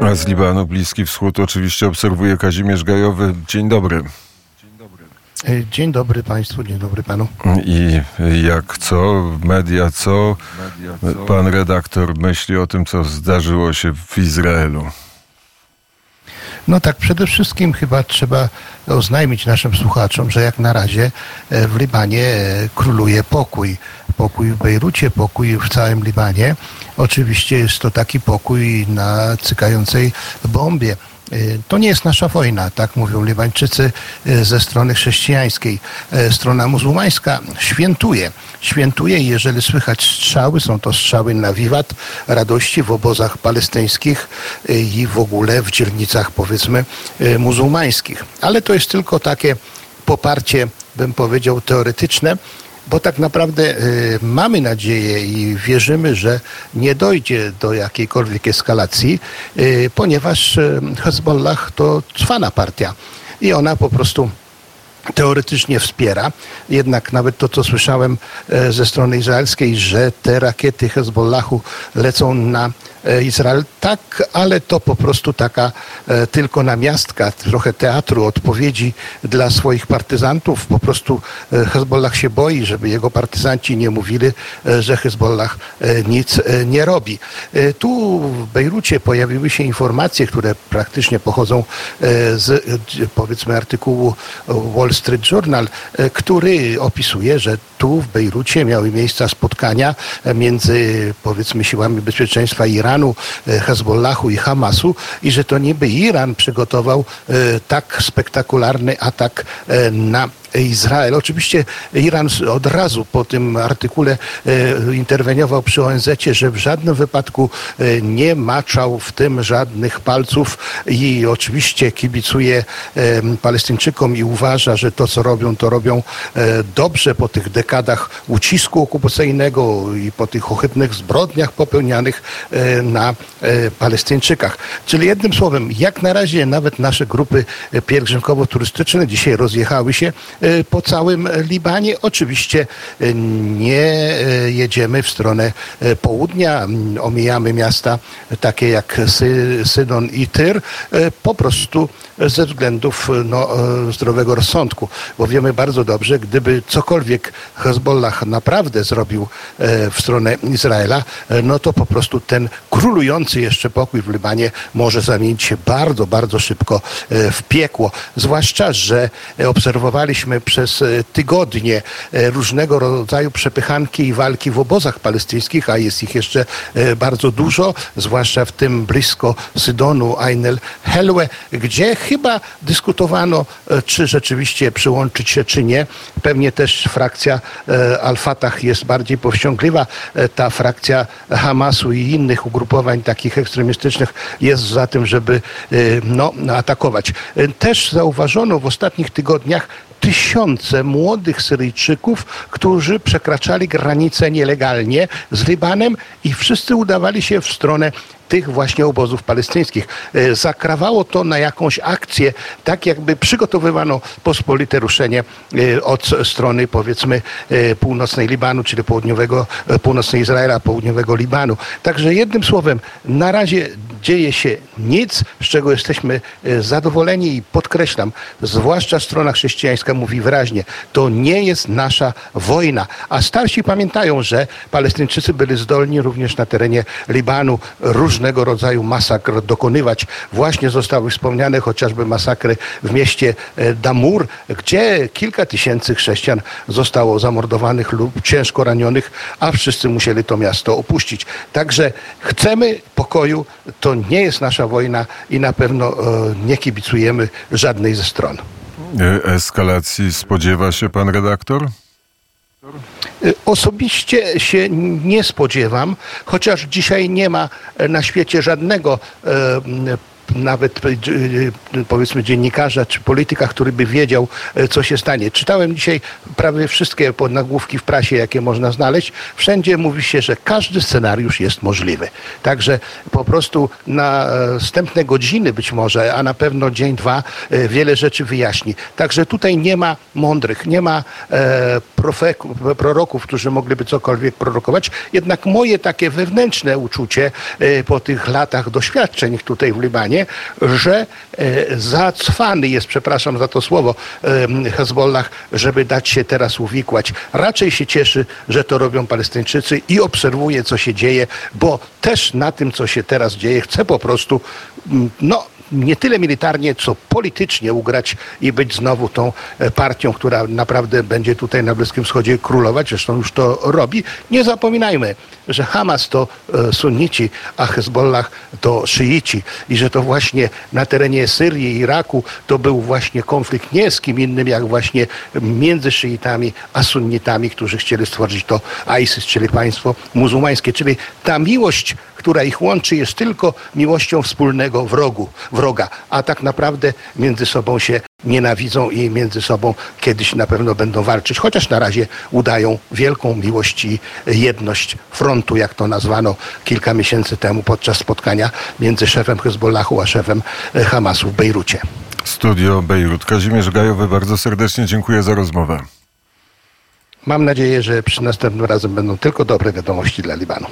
A z Libanu Bliski Wschód oczywiście obserwuje Kazimierz Gajowy. Dzień dobry. E, dzień dobry Państwu, dzień dobry Panu. I jak co, media co, pan redaktor myśli o tym, co zdarzyło się w Izraelu? No tak, przede wszystkim chyba trzeba oznajmić naszym słuchaczom, że jak na razie e, w Libanie e, króluje pokój. Pokój w Bejrucie, pokój w całym Libanie. Oczywiście jest to taki pokój na cykającej bombie. Y, to nie jest nasza wojna, tak mówią Libańczycy y, ze strony chrześcijańskiej. Y, strona muzułmańska świętuje. Świętuje jeżeli słychać strzały, są to strzały na wiwat, radości w obozach palestyńskich i w ogóle w dzielnicach powiedzmy muzułmańskich. Ale to jest tylko takie poparcie, bym powiedział, teoretyczne bo tak naprawdę y, mamy nadzieję i wierzymy, że nie dojdzie do jakiejkolwiek eskalacji, y, ponieważ y, Hezbollah to trwana partia i ona po prostu teoretycznie wspiera. Jednak nawet to, co słyszałem ze strony izraelskiej, że te rakiety Hezbollahu lecą na Izrael. Tak, ale to po prostu taka e, tylko namiastka, trochę teatru odpowiedzi dla swoich partyzantów. Po prostu e, Hezbollah się boi, żeby jego partyzanci nie mówili, że Hezbollah nic nie robi. Tu w Bejrucie pojawiły się informacje, które praktycznie pochodzą z powiedzmy artykułu Wall Street Journal, który opisuje, że tu w Bejrucie miały miejsca spotkania między powiedzmy siłami bezpieczeństwa Iranu e, Hezbollahu i Hamasu i że to niby Iran przygotował e, tak spektakularny atak e, na Izrael. Oczywiście Iran od razu po tym artykule e, interweniował przy ONZ, że w żadnym wypadku e, nie maczał w tym żadnych palców i oczywiście kibicuje e, Palestyńczykom i uważa, że to co robią, to robią dobrze po tych dekadach ucisku okupacyjnego i po tych ohydnych zbrodniach popełnianych na Palestyńczykach. Czyli jednym słowem, jak na razie nawet nasze grupy pielgrzymkowo-turystyczne dzisiaj rozjechały się po całym Libanie. Oczywiście y, nie y, jedziemy w stronę południa, mm, omijamy miasta takie jak Sydon i Tyr, po prostu ze względów no, zdrowego rozsądku, bo wiemy bardzo dobrze, gdyby cokolwiek Hezbollah naprawdę zrobił w stronę Izraela, no to po prostu ten królujący jeszcze pokój w Libanie może zamienić się bardzo, bardzo szybko w piekło. Zwłaszcza, że obserwowaliśmy przez e, tygodnie e, różnego rodzaju przepychanki i walki w obozach palestyńskich, a jest ich jeszcze e, bardzo dużo, zwłaszcza w tym blisko Sydonu, Ain el-Helwe, gdzie chyba dyskutowano, czy rzeczywiście przyłączyć się, czy nie. Pewnie też frakcja Al-Fatah jest bardziej powściągliwa. Ta frakcja Hamasu i innych ugrupowań takich ekstremistycznych jest za tym, żeby no, atakować. Też zauważono w ostatnich tygodniach tysiące młodych Syryjczyków, którzy przekraczali granicę nielegalnie z Libanem i wszyscy udawali się w stronę tych właśnie obozów palestyńskich. E, zakrawało to na jakąś akcję, tak jakby przygotowywano pospolite ruszenie e, od strony powiedzmy e, północnej Libanu, czyli południowego, północnej Izraela, południowego Libanu. Także jednym słowem, na razie dzieje się nic, z czego jesteśmy zadowoleni i podkreślam, zwłaszcza strona chrześcijańska mówi wyraźnie, to nie jest nasza wojna. A starsi pamiętają, że Palestyńczycy byli zdolni również na terenie Libanu różnych różnego rodzaju masakr dokonywać. Właśnie zostały wspomniane chociażby masakry w mieście e, Damur, gdzie kilka tysięcy chrześcijan zostało zamordowanych lub ciężko ranionych, a wszyscy musieli to miasto opuścić. Także chcemy pokoju, to nie jest nasza wojna i na pewno e, nie kibicujemy żadnej ze stron. E, eskalacji spodziewa się pan redaktor? Y, osobiście się nie spodziewam, chociaż dzisiaj nie ma na świecie żadnego nawet e, e, powiedzmy dziennikarza czy polityka, który by wiedział, e, co się stanie. Czytałem dzisiaj prawie wszystkie nagłówki w prasie, jakie można znaleźć. Wszędzie mówi się, że każdy scenariusz jest możliwy. Także po prostu na następne godziny być może, a na pewno dzień, dwa, wiele rzeczy wyjaśni. Także tutaj nie ma mądrych, nie ma proroków, którzy mogliby cokolwiek prorokować. Jednak moje takie wewnętrzne uczucie po tych latach doświadczeń tutaj w Libanie, że e, zacwany jest, przepraszam za to słowo, Hezbollah, żeby dać się teraz uwikłać. Raczej się cieszy, że to robią Palestyńczycy i obserwuje, co się dzieje, bo też na tym, co się teraz dzieje, chce po prostu, no, nie tyle militarnie, co politycznie ugrać i być znowu tą e, partią, która naprawdę będzie tutaj na Bliskim Wschodzie królować. Zresztą już to robi. Nie zapominajmy, że Hamas to e, sunnici, a Hezbollah to szyici i że to właśnie na terenie Syrii i Iraku to był właśnie konflikt nie z kim innym, jak właśnie między szyitami a sunnitami, którzy chcieli stworzyć to ISIS, czyli państwo muzułmańskie. Czyli ta miłość, która ich łączy, jest tylko miłością wspólnego wrogu, wroga, a tak naprawdę między sobą się nienawidzą i między sobą kiedyś na pewno będą walczyć, chociaż na razie udają wielką miłość i jedność frontu, jak to nazwano kilka miesięcy temu podczas spotkania między szefem Hezbollahu a szefem e, Hamasu w Bejrucie. Studio Bejrut. Kazimierz Gajowy, bardzo serdecznie dziękuję za rozmowę. Mam nadzieję, że przy następnym razem będą tylko dobre wiadomości dla Libanu.